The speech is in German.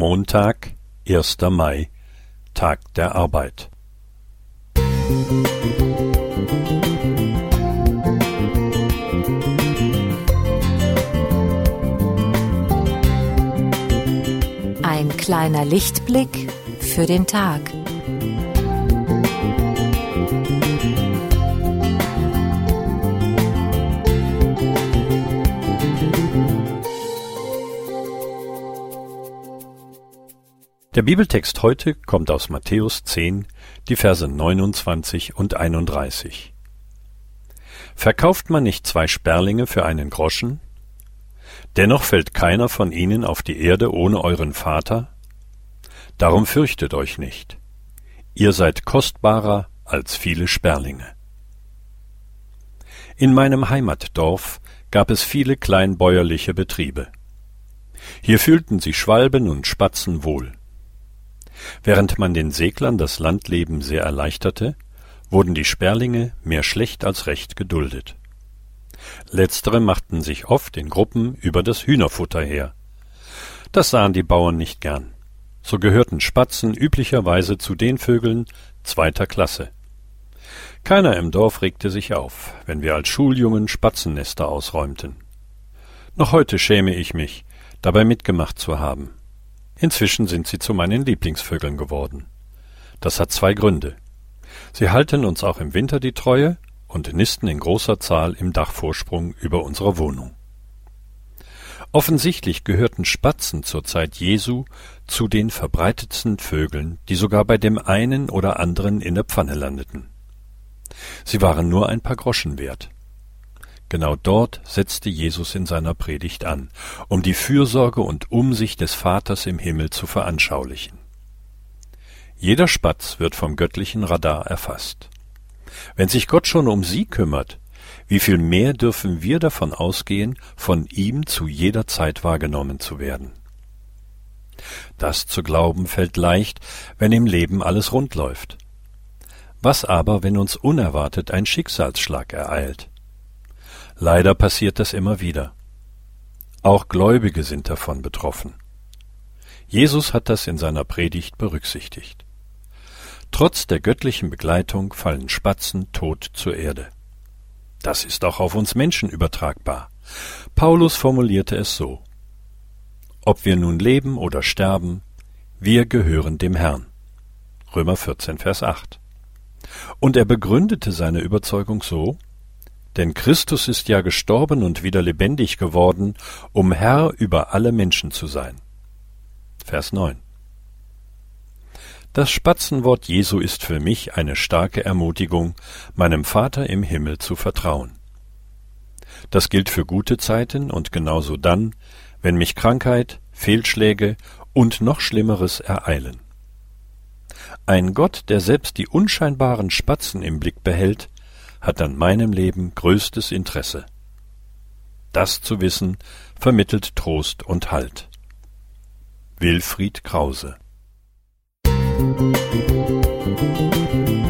Montag, 1. Mai, Tag der Arbeit. Ein kleiner Lichtblick für den Tag. Der Bibeltext heute kommt aus Matthäus 10, die Verse 29 und 31. Verkauft man nicht zwei Sperlinge für einen Groschen? Dennoch fällt keiner von ihnen auf die Erde ohne euren Vater? Darum fürchtet euch nicht. Ihr seid kostbarer als viele Sperlinge. In meinem Heimatdorf gab es viele kleinbäuerliche Betriebe. Hier fühlten sich Schwalben und Spatzen wohl. Während man den Seglern das Landleben sehr erleichterte, wurden die Sperlinge mehr schlecht als recht geduldet. Letztere machten sich oft in Gruppen über das Hühnerfutter her. Das sahen die Bauern nicht gern. So gehörten Spatzen üblicherweise zu den Vögeln zweiter Klasse. Keiner im Dorf regte sich auf, wenn wir als Schuljungen Spatzennester ausräumten. Noch heute schäme ich mich, dabei mitgemacht zu haben. Inzwischen sind sie zu meinen Lieblingsvögeln geworden. Das hat zwei Gründe. Sie halten uns auch im Winter die Treue und nisten in großer Zahl im Dachvorsprung über unserer Wohnung. Offensichtlich gehörten Spatzen zur Zeit Jesu zu den verbreitetsten Vögeln, die sogar bei dem einen oder anderen in der Pfanne landeten. Sie waren nur ein paar Groschen wert. Genau dort setzte Jesus in seiner Predigt an, um die Fürsorge und Umsicht des Vaters im Himmel zu veranschaulichen. Jeder Spatz wird vom göttlichen Radar erfasst. Wenn sich Gott schon um sie kümmert, wie viel mehr dürfen wir davon ausgehen, von ihm zu jeder Zeit wahrgenommen zu werden? Das zu glauben fällt leicht, wenn im Leben alles rund läuft. Was aber, wenn uns unerwartet ein Schicksalsschlag ereilt? Leider passiert das immer wieder. Auch Gläubige sind davon betroffen. Jesus hat das in seiner Predigt berücksichtigt. Trotz der göttlichen Begleitung fallen Spatzen tot zur Erde. Das ist auch auf uns Menschen übertragbar. Paulus formulierte es so Ob wir nun leben oder sterben, wir gehören dem Herrn. Römer 14, Vers 8. Und er begründete seine Überzeugung so denn Christus ist ja gestorben und wieder lebendig geworden, um Herr über alle Menschen zu sein. Vers 9. Das Spatzenwort Jesu ist für mich eine starke Ermutigung, meinem Vater im Himmel zu vertrauen. Das gilt für gute Zeiten und genauso dann, wenn mich Krankheit, Fehlschläge und noch Schlimmeres ereilen. Ein Gott, der selbst die unscheinbaren Spatzen im Blick behält, hat an meinem Leben größtes Interesse. Das zu wissen, vermittelt Trost und Halt. Wilfried Krause Musik